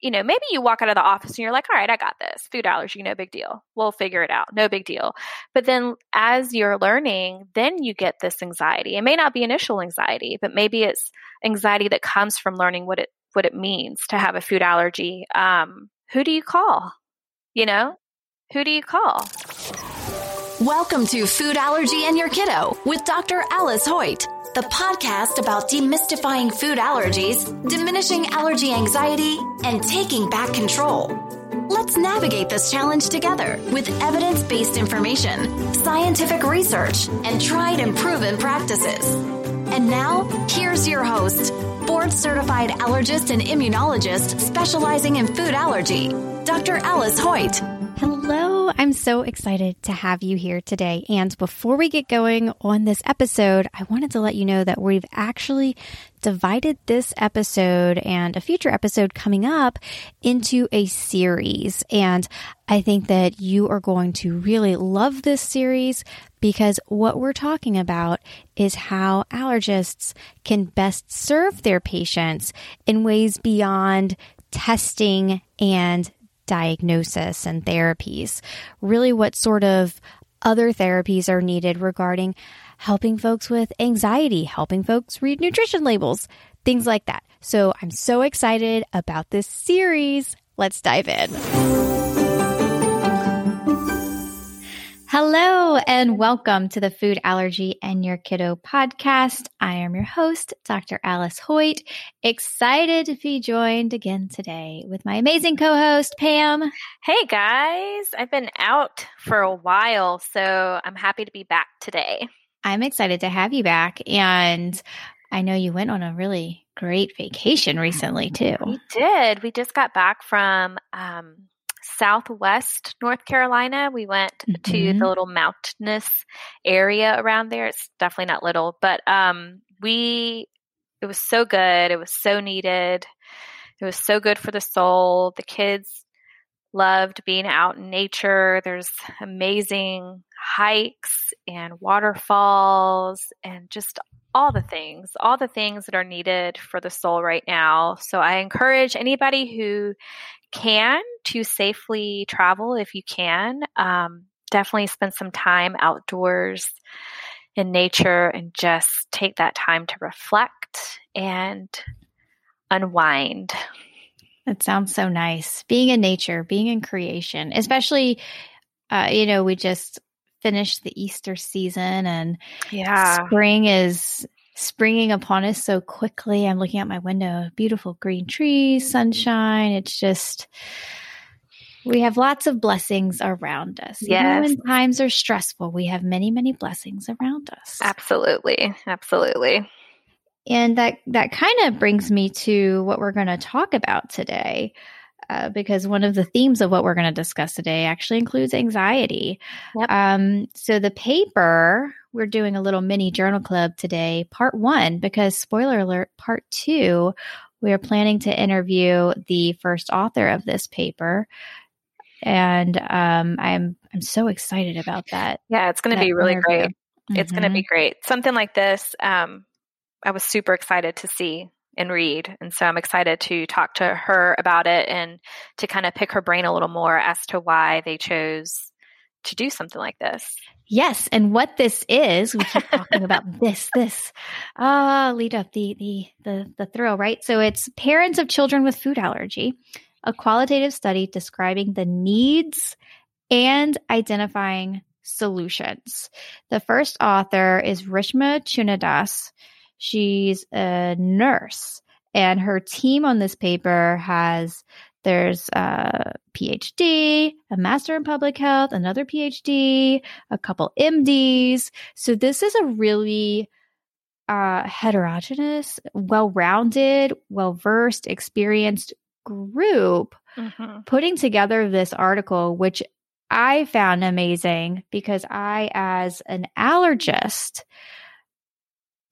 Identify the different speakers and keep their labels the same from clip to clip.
Speaker 1: you know, maybe you walk out of the office and you're like, all right, I got this. Food allergy, no big deal. We'll figure it out. No big deal. But then as you're learning, then you get this anxiety. It may not be initial anxiety, but maybe it's anxiety that comes from learning what it what it means to have a food allergy. Um, who do you call? You know, who do you call?
Speaker 2: Welcome to Food Allergy and Your Kiddo with Dr. Alice Hoyt the podcast about demystifying food allergies, diminishing allergy anxiety, and taking back control. Let's navigate this challenge together with evidence based information, scientific research, and tried and proven practices. And now, here's your host, board certified allergist and immunologist specializing in food allergy, Dr. Alice Hoyt.
Speaker 3: Hello, I'm so excited to have you here today. And before we get going on this episode, I wanted to let you know that we've actually divided this episode and a future episode coming up into a series. And I think that you are going to really love this series because what we're talking about is how allergists can best serve their patients in ways beyond testing and diagnosis and therapies. Really, what sort of other therapies are needed regarding helping folks with anxiety, helping folks read nutrition labels, things like that. So I'm so excited about this series. Let's dive in. Hello and welcome to the Food Allergy and Your Kiddo podcast. I am your host, Dr. Alice Hoyt. Excited to be joined again today with my amazing co-host, Pam.
Speaker 1: Hey guys, I've been out for a while, so I'm happy to be back today.
Speaker 3: I'm excited to have you back and I know you went on a really great vacation recently too.
Speaker 1: We did. We just got back from um, southwest North Carolina. We went mm-hmm. to the little mountainous area around there. It's definitely not little, but um, we it was so good. It was so needed. It was so good for the soul. The kids loved being out in nature. There's amazing hikes and waterfalls and just all the things, all the things that are needed for the soul right now. So I encourage anybody who can to safely travel if you can. Um, definitely spend some time outdoors in nature and just take that time to reflect and unwind.
Speaker 3: That sounds so nice. Being in nature, being in creation, especially, uh, you know, we just finished the Easter season and
Speaker 1: yeah,
Speaker 3: spring is springing upon us so quickly. I'm looking out my window, beautiful green trees, sunshine. It's just, we have lots of blessings around us.
Speaker 1: Yes.
Speaker 3: Even when times are stressful, we have many, many blessings around us.
Speaker 1: Absolutely. Absolutely.
Speaker 3: And that, that kind of brings me to what we're going to talk about today. Uh, because one of the themes of what we're going to discuss today actually includes anxiety. Yep. Um, so the paper we're doing a little mini journal club today, part one, because spoiler alert, part two, we are planning to interview the first author of this paper. And um, I'm I'm so excited about that.
Speaker 1: Yeah, it's going to be really interview. great. Mm-hmm. It's going to be great. Something like this, um, I was super excited to see and read. And so I'm excited to talk to her about it and to kind of pick her brain a little more as to why they chose to do something like this.
Speaker 3: Yes, and what this is, we keep talking about this, this. Ah, uh, lead up the the the the thrill, right? So it's parents of children with food allergy, a qualitative study describing the needs and identifying solutions. The first author is Rishma Chooniedass. She's a nurse, and her team on this paper has there's a PhD, a master in public health, another PhD, a couple MDs. So this is a really uh, heterogeneous, well-rounded, well-versed, experienced group mm-hmm. putting together this article, which I found amazing because I, as an allergist,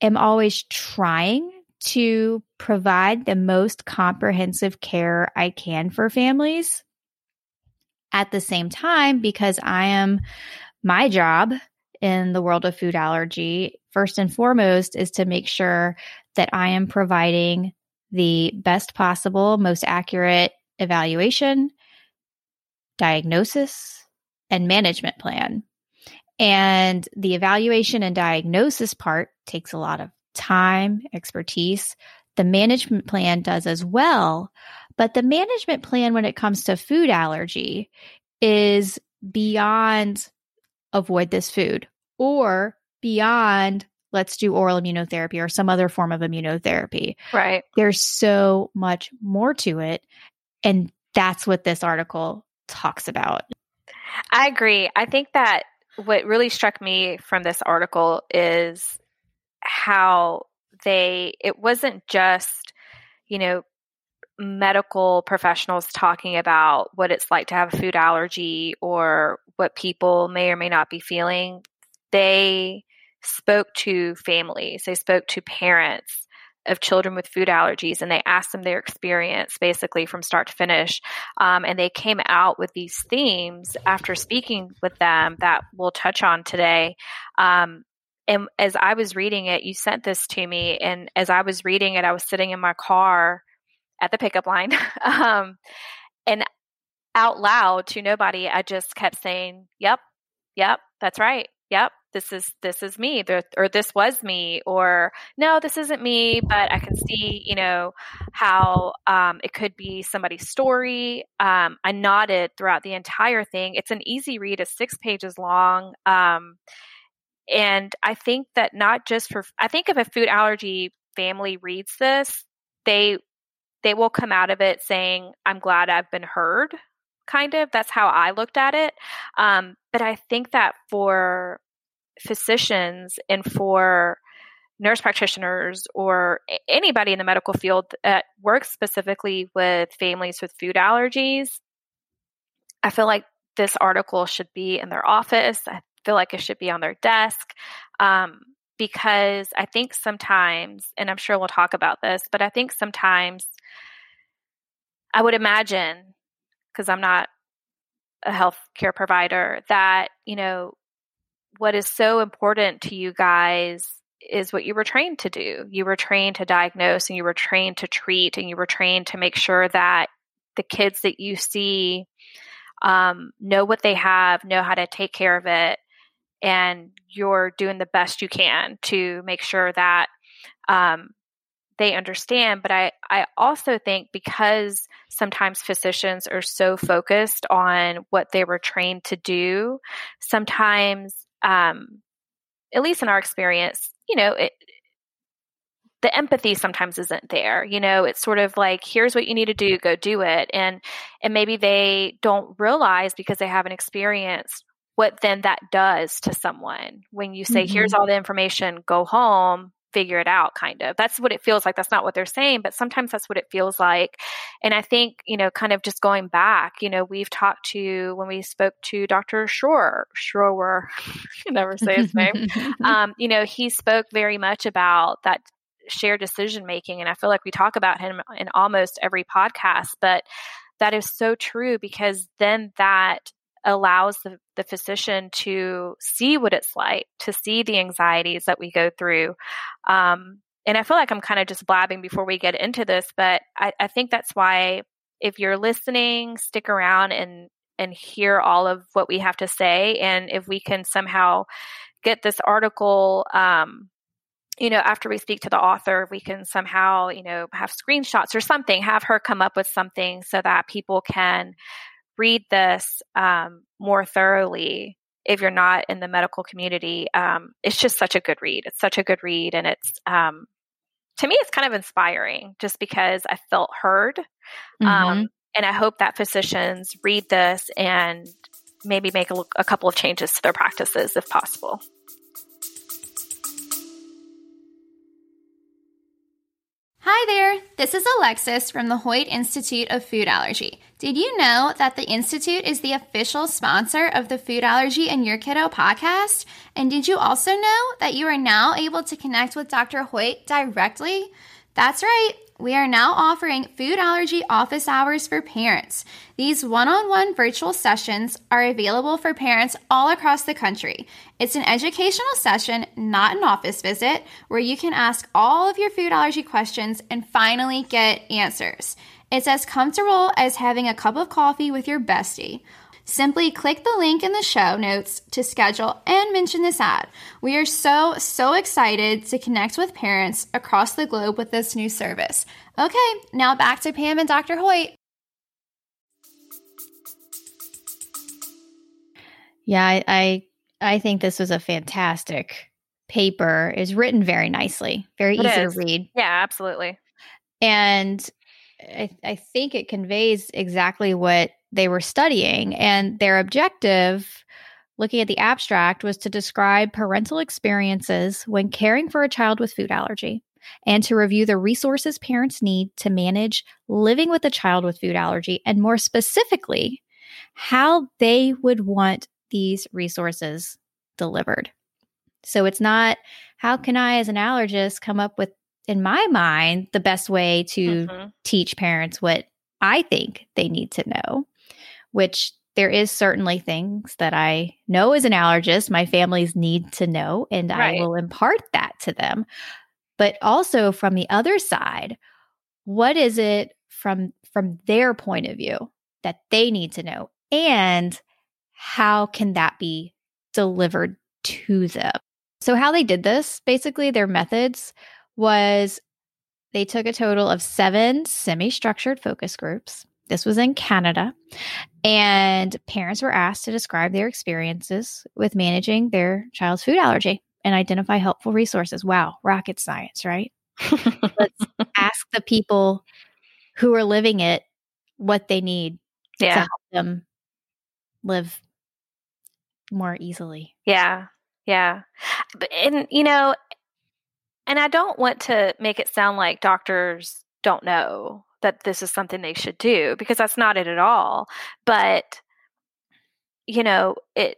Speaker 3: am always trying to provide the most comprehensive care I can for families. At the same time, because I am my job in the world of food allergy, first and foremost, is to make sure that I am providing the best possible, most accurate evaluation, diagnosis, and management plan. And the evaluation and diagnosis part takes a lot of time, expertise. The management plan does as well. But the management plan, when it comes to food allergy, is beyond avoid this food or beyond let's do oral immunotherapy or some other form of immunotherapy.
Speaker 1: Right.
Speaker 3: There's so much more to it. And that's what this article talks about.
Speaker 1: I agree. I think that what really struck me from this article is how they, it wasn't just, you know, medical professionals talking about what it's like to have a food allergy or what people may or may not be feeling. They spoke to families, they spoke to parents of children with food allergies and they asked them their experience basically from start to finish. Um, and they came out with these themes after speaking with them that we'll touch on today. Um, and as I was reading it, you sent this to me. And as I was reading it, I was sitting in my car at the pickup line. um, and out loud to nobody, I just kept saying, Yep, yep, that's right. Yep, this is this is me or this was me or no this isn't me but i can see you know how um, it could be somebody's story um, i nodded throughout the entire thing it's an easy read it's six pages long um, and i think that not just for i think if a food allergy family reads this they they will come out of it saying i'm glad i've been heard kind of that's how i looked at it um, but i think that for physicians and for nurse practitioners or anybody in the medical field that works specifically with families with food allergies, I feel like this article should be in their office. I feel like it should be on their desk um, because I think sometimes, and I'm sure we'll talk about this, but I think sometimes I would imagine, because I'm not a healthcare provider, that, you know, what is so important to you guys is what you were trained to do. You were trained to diagnose and you were trained to treat and you were trained to make sure that the kids that you see um, know what they have, know how to take care of it, and you're doing the best you can to make sure that um, they understand. But I, I also think because sometimes physicians are so focused on what they were trained to do, sometimes um, at least in our experience, you know, it, the empathy sometimes isn't there. You know, it's sort of like, here's what you need to do, go do it. And and maybe they don't realize because they haven't experienced what then that does to someone when you say, mm-hmm. here's all the information, go home, figure it out kind of. That's what it feels like. That's not what they're saying but sometimes that's what it feels like. And i think you know kind of just going back you know we've talked to when we spoke to dr shore shore I never say his name um, you know he spoke very much about that shared decision making and i feel like we talk about him in almost every podcast but that is so true because then that allows the, the physician to see what it's like, to see the anxieties that we go through. Um, and I feel like I'm kind of just blabbing before we get into this, but I, I think that's why if you're listening, stick around and and hear all of what we have to say. And if we can somehow get this article um, you know, after we speak to the author, we can somehow, you know, have screenshots or something, have her come up with something so that people can read this um, more thoroughly if you're not in the medical community. Um, it's just such a good read. It's such a good read, and it's um, to me, it's kind of inspiring just because I felt heard. Um, mm-hmm. and I hope that physicians read this and maybe make a, a couple of changes to their practices if possible.
Speaker 4: Hi there, this is Alexis from the Hoyt Institute of Food Allergy. Did you know that the Institute is the official sponsor of the Food Allergy and Your Kiddo podcast? And did you also know that you are now able to connect with Dr. Hoyt directly? That's right. We are now offering food allergy office hours for parents. These one on one virtual sessions are available for parents all across the country. It's an educational session, not an office visit, where you can ask all of your food allergy questions and finally get answers. It's as comfortable as having a cup of coffee with your bestie. Simply click the link in the show notes to schedule and mention this ad. We are so, so excited to connect with parents across the globe with this new service. Okay, now back to Pam and Dr. Hoyt.
Speaker 3: Yeah, I, I, I think this was a fantastic paper. Is written very nicely, very
Speaker 1: It
Speaker 3: easy
Speaker 1: is.
Speaker 3: to read,
Speaker 1: Yeah, absolutely.
Speaker 3: and I, I think it conveys exactly what they were studying. And their objective, looking at the abstract, was to describe parental experiences when caring for a child with food allergy and to review the resources parents need to manage living with a child with food allergy, and more specifically, how they would want these resources delivered. So it's not how can I, as an allergist, come up with, in my mind, the best way to
Speaker 1: Mhm.
Speaker 3: teach parents what I think they need to know, which there is certainly things that I know as an allergist, my families need to know, and
Speaker 1: Right.
Speaker 3: I will impart that to them. But also from the other side, what is it from from their point of view that they need to know? And how can that be delivered to them? So how they did this, basically their methods was they took a total of seven semi structured focus groups. This was in Canada. And parents were asked to describe their experiences with managing their child's food allergy and identify helpful resources. Wow, rocket science, right? Let's ask the people who are living it what they need to help them live more easily.
Speaker 1: Yeah. Yeah. And, you know, and I don't want to make it sound like doctors don't know that this is something they should do because that's not it at all. But, you know, it,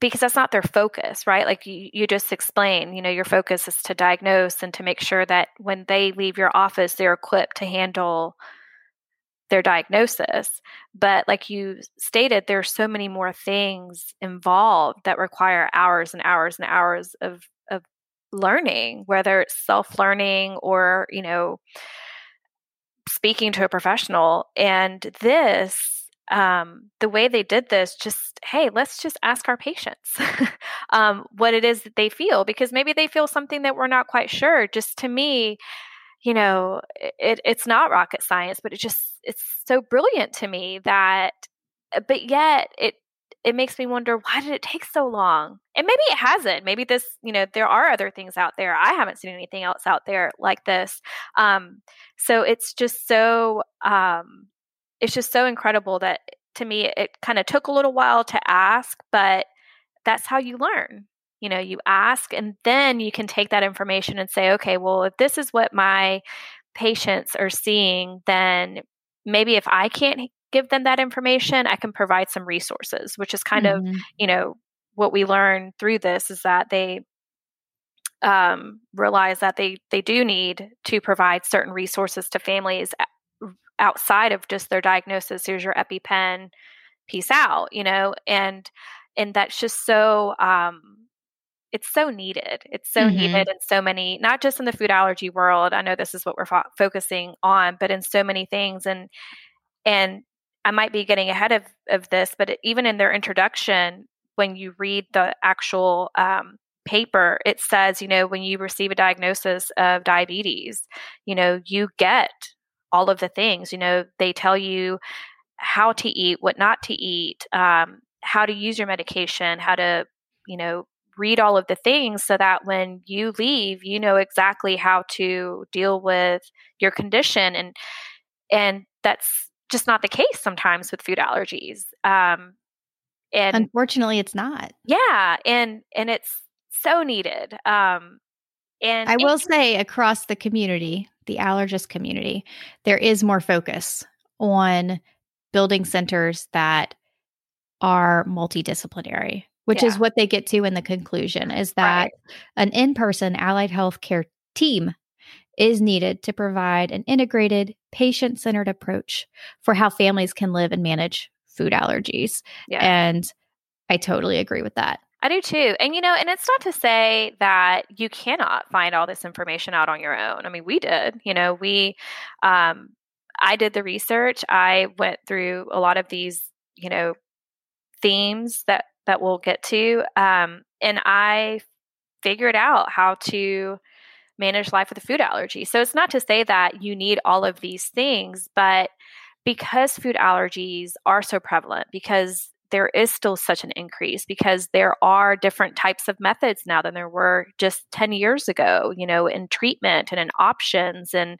Speaker 1: because that's not their focus, right? Like you, you just explained, you know, your focus is to diagnose and to make sure that when they leave your office, they're equipped to handle their diagnosis. But like you stated, there's so many more things involved that require hours and hours and hours of of learning, whether it's self-learning or, you know, speaking to a professional. And this um, the way they did this, just hey, let's just ask our patients um, what it is that they feel because maybe they feel something that we're not quite sure. Just to me, you know, it, it's not rocket science, but it just it's so brilliant to me that, but yet it it makes me wonder why did it take so long? And maybe it hasn't. Maybe this, you know, there are other things out there. I haven't seen anything else out there like this. Um, so it's just so um, it's just so incredible that to me it kind of took a little while to ask, but that's how you learn. You know, you ask and then you can take that information and say, okay, well, if this is what my patients are seeing, then maybe if I can't give them that information, I can provide some resources, which is kind of,
Speaker 3: Mhm.
Speaker 1: you know, what we learn through this is that they um, realize that they they do need to provide certain resources to families outside of just their diagnosis. Here's your EpiPen, peace out, you know, and and that's just so um, it's so needed. It's so
Speaker 3: Mhm.
Speaker 1: needed in so many, not just in the food allergy world. I know this is what we're fo- focusing on, but in so many things. And and I might be getting ahead of of this, but even in their introduction, when you read the actual um, paper, it says, you know, when you receive a diagnosis of diabetes, you know, you get all of the things. You know, they tell you how to eat, what not to eat, um, how to use your medication, how to, you know, read all of the things so that when you leave, you know exactly how to deal with your condition. And and that's just not the case sometimes with food allergies. Um, and
Speaker 3: Unfortunately, it's not.
Speaker 1: yeah, and and it's so needed. Um, and
Speaker 3: I
Speaker 1: and-
Speaker 3: will say across the community, the allergist community, there is more focus on building centers that are multidisciplinary, which is what they get to in the conclusion is that
Speaker 1: Right.
Speaker 3: an in-person allied healthcare team is needed to provide an integrated patient-centered approach for how families can live and manage food allergies.
Speaker 1: Yeah.
Speaker 3: And I totally agree with that.
Speaker 1: I do too. And you know, and it's not to say that you cannot find all this information out on your own. I mean, we did. You know, we um I did the research. I went through a lot of these, you know, themes that that we'll get to, um, and I figured out how to manage life with a food allergy. So it's not to say that you need all of these things, but because food allergies are so prevalent, because there is still such an increase because there are different types of methods now than there were just 10 years ago, you know, in treatment and in options. And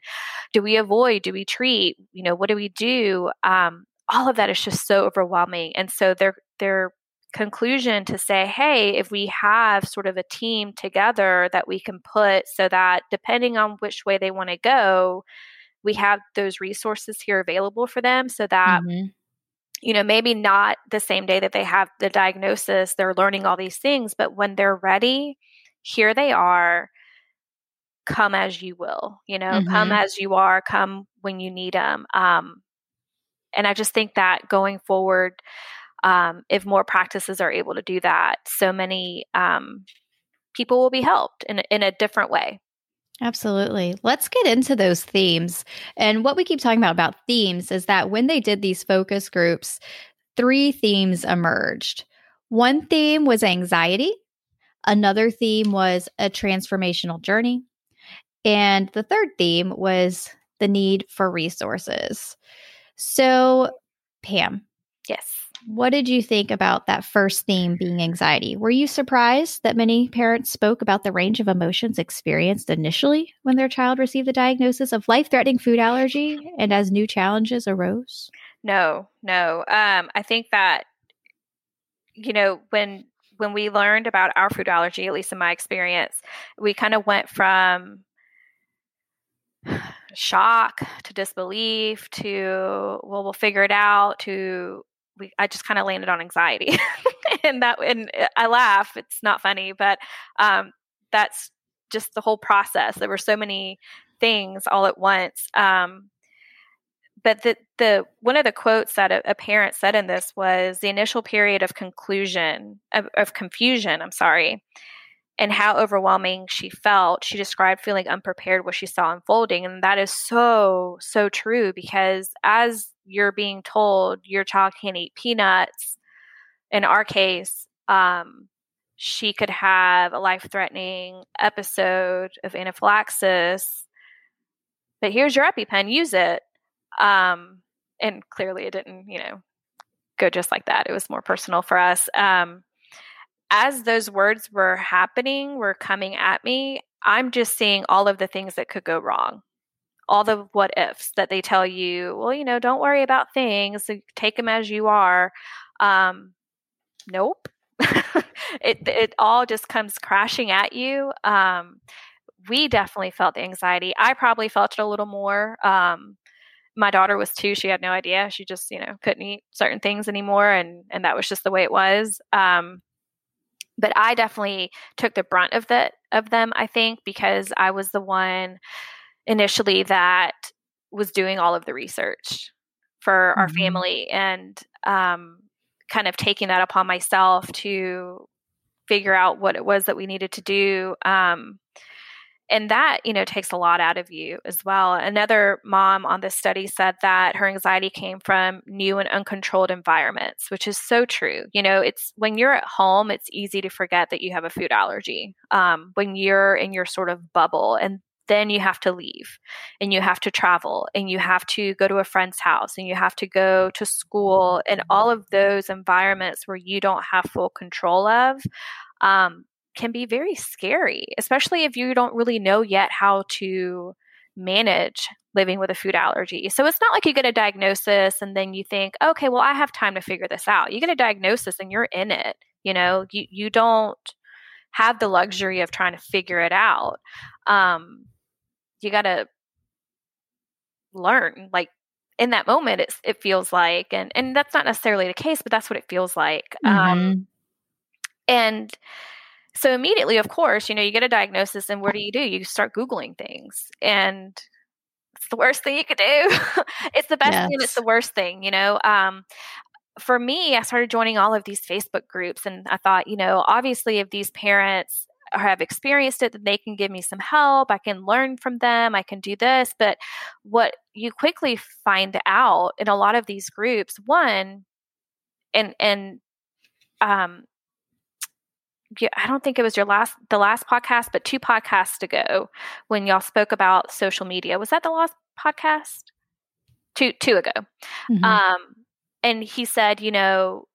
Speaker 1: do we avoid? Do we treat? You know, what do we do? Um, all of that is just so overwhelming. And so their their conclusion to say, hey, if we have sort of a team together that we can put so that depending on which way they want to go, we have those resources here available for them so that mm-hmm. you know maybe not the same day that they have the diagnosis they're learning all these things but when they're ready here they are come as you will you know mm-hmm. come as you are come when you need them um, and i just think that going forward um, if more practices are able to do that so many um, people will be helped in, in a different way
Speaker 3: Absolutely. Let's get into those themes. And what we keep talking about about themes is that when they did these focus groups, three themes emerged. One theme was anxiety, another theme was a transformational journey, and the third theme was the need for resources. So, Pam.
Speaker 1: Yes.
Speaker 3: What did you think about that first theme being anxiety? Were you surprised that many parents spoke about the range of emotions experienced initially when their child received the diagnosis of life threatening food allergy and as new challenges arose?
Speaker 1: No, no. Um, I think that, you know, when when we learned about our food allergy, at least in my experience, we kind of went from shock to disbelief to well we'll figure it out to we I just kind of landed on anxiety, and that and uh, I laugh. It's not funny, but um, that's just the whole process. There were so many things all at once. Um, but the the one of the quotes that a, a, parent said in this was the initial period of conclusion of, of confusion. I'm sorry, and how overwhelming she felt. She described feeling unprepared what she saw unfolding. And that is so, so true because as you're being told your child can't eat peanuts, in our case, um, she could have a life threatening episode of anaphylaxis. But here's your EpiPen, use it. Um, and clearly it didn't, you know, go just like that. It was more personal for us. Um, as those words were happening, were coming at me, I'm just seeing all of the things that could go wrong. All the what ifs that they tell you, well, you know, don't worry about things, take them as you are. Um, nope. it it all just comes crashing at you. Um, we definitely felt the anxiety. I probably felt it a little more. Um, my daughter was two; she had no idea. She just, you know, couldn't eat certain things anymore, and and that was just the way it was. Um, but I definitely took the brunt of the of them. I think because I was the one initially that was doing all of the research for mm-hmm. our family and um, kind of taking that upon myself to figure out what it was that we needed to do. Um, and that you know takes a lot out of you as well another mom on this study said that her anxiety came from new and uncontrolled environments which is so true you know it's when you're at home it's easy to forget that you have a food allergy um, when you're in your sort of bubble and then you have to leave and you have to travel and you have to go to a friend's house and you have to go to school and all of those environments where you don't have full control of um, can be very scary, especially if you don't really know yet how to manage living with a food allergy. So it's not like you get a diagnosis and then you think, okay, well, I have time to figure this out. You get a diagnosis and you're in it. You know, you, you don't have the luxury of trying to figure it out. Um, you got to learn like in that moment it's, it feels like and and that's not necessarily the case but that's what it feels like um, mm-hmm. um and so immediately, of course, you know, you get a diagnosis and what do you do? You start Googling things and it's the worst thing you could do. it's the best yes. thing it's the worst thing, you know. Um, for me, I started joining all of these Facebook groups and I thought, you know, obviously if these parents have experienced it that they can give me some help i can learn from them i can do this but what you quickly find out in a lot of these groups one and and um I don't think it was your last the last podcast, but two podcasts ago when y'all spoke about social media. Was that the last podcast? Two two ago. Mm-hmm. Um, and he said, you know,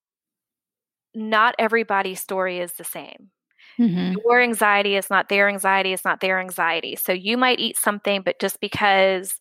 Speaker 1: not everybody's story is the same. Mm-hmm. Your anxiety is not their anxiety, it's not their anxiety. So you might eat something, but just because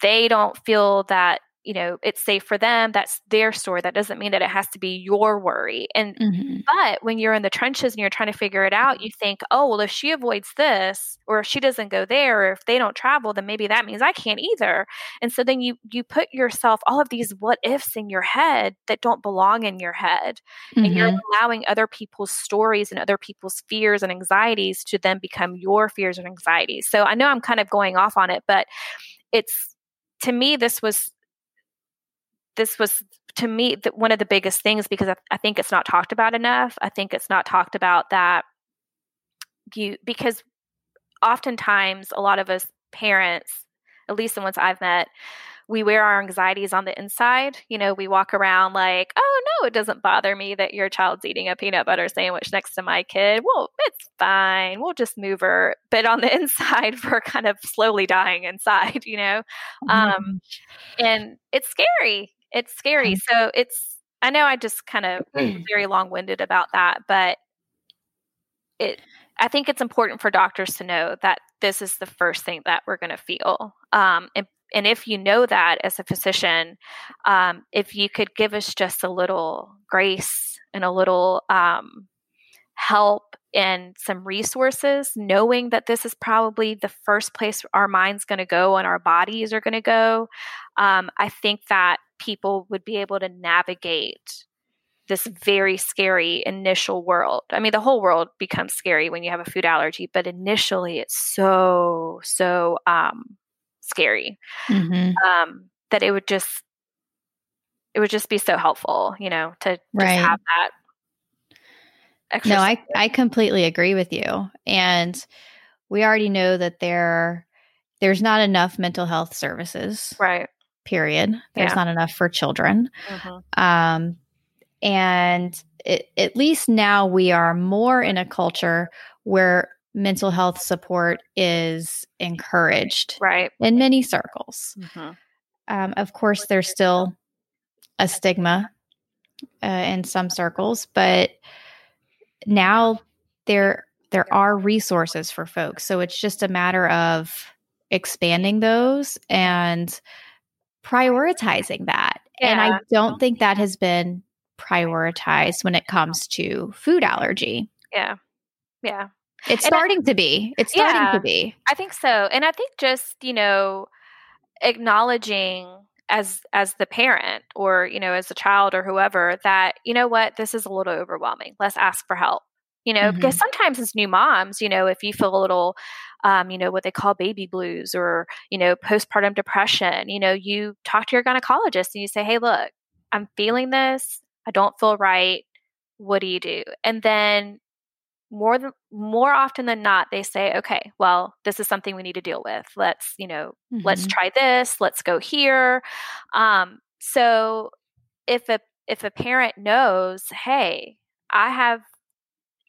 Speaker 1: they don't feel that you know it's safe for them that's their story that doesn't mean that it has to be your worry and mm-hmm. but when you're in the trenches and you're trying to figure it out you think oh well if she avoids this or if she doesn't go there or if they don't travel then maybe that means i can't either and so then you you put yourself all of these what ifs in your head that don't belong in your head mm-hmm. and you're mm-hmm. allowing other people's stories and other people's fears and anxieties to then become your fears and anxieties so i know i'm kind of going off on it but it's to me this was this was to me the, one of the biggest things because I, I think it's not talked about enough. I think it's not talked about that you because oftentimes a lot of us parents, at least the ones I've met, we wear our anxieties on the inside. You know, we walk around like, oh no, it doesn't bother me that your child's eating a peanut butter sandwich next to my kid. Well, it's fine. We'll just move her. But on the inside, we're kind of slowly dying inside, you know? Mm-hmm. Um, and it's scary it's scary. So it's I know I just kind of very long winded about that, but it I think it's important for doctors to know that this is the first thing that we're going to feel. Um, and, and if you know that as a physician, um, if you could give us just a little grace and a little um, help and some resources, knowing that this is probably the first place our mind's going to go and our bodies are going to go, um, I think that people would be able to navigate this very scary initial world. I mean, the whole world becomes scary when you have a food allergy, but initially it's so, so um, scary mm-hmm. um, that it would just, it would just be so helpful, you know, to right. have that.
Speaker 3: No, I, I completely agree with you. And we already know that there, there's not enough mental health services.
Speaker 1: Right
Speaker 3: period. There's yeah. not enough for children. Mm-hmm. Um, and it, at least now we are more in a culture where mental health support is encouraged
Speaker 1: right
Speaker 3: in many circles mm-hmm. um, of course there's still a stigma uh, in some circles but now there there are resources for folks so it's just a matter of expanding those and prioritizing that. Yeah. And I don't think that has been prioritized when it comes to food allergy.
Speaker 1: Yeah. Yeah.
Speaker 3: It's and starting I, to be. It's starting yeah, to be.
Speaker 1: I think so. And I think just, you know, acknowledging as as the parent or, you know, as a child or whoever that, you know what, this is a little overwhelming. Let's ask for help. You know, mm-hmm. because sometimes as new moms, you know, if you feel a little um, you know, what they call baby blues or, you know, postpartum depression, you know, you talk to your gynecologist and you say, hey, look, I'm feeling this. I don't feel right. What do you do? And then more than more often than not they say okay well this is something we need to deal with let's you know mm-hmm. let's try this let's go here um, so if a if a parent knows hey i have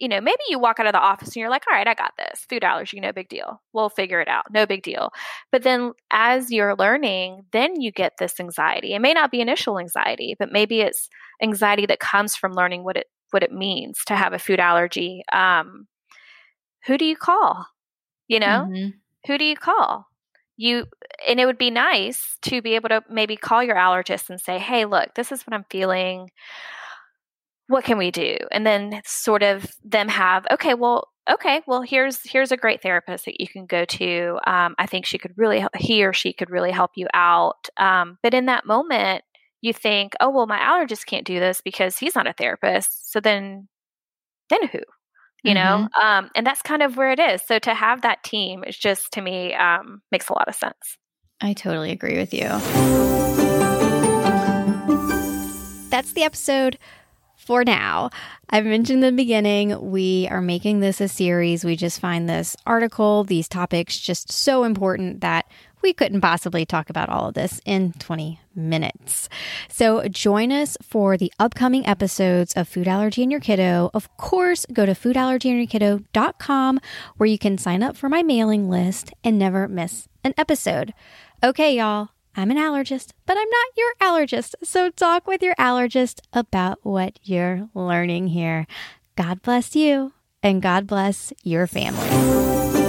Speaker 1: you know, maybe you walk out of the office and you're like, all right, I got this. Food allergy, no big deal. We'll figure it out. No big deal. But then as you're learning, then you get this anxiety. It may not be initial anxiety, but maybe it's anxiety that comes from learning what it what it means to have a food allergy. Um, who do you call? You know, mm-hmm. who do you call? You and it would be nice to be able to maybe call your allergist and say, "Hey, look, this is what I'm feeling what can we do? And then sort of them have okay well okay well here's here's a great therapist that you can go to um, i think she could really he or she could really help you out. Um, but in that moment you think oh well my allergist can't do this because he's not a therapist so then then who? You mm-hmm. know um, and that's kind of where it is. So to have that team is just to me um, makes a lot of sense.
Speaker 3: I totally agree with you. That's the episode for now. I mentioned in the beginning, we are making this a series. We just find this article, these topics just so important that we couldn't possibly talk about all of this in 20 minutes. So join us for the upcoming episodes of Food Allergy and Your Kiddo. Of course, go to foodallergyandyourkiddo.com where you can sign up for my mailing list and never miss an episode. Okay, y'all. I'm an allergist, but I'm not your allergist. So talk with your allergist about what you're learning here. God bless you and God bless your family.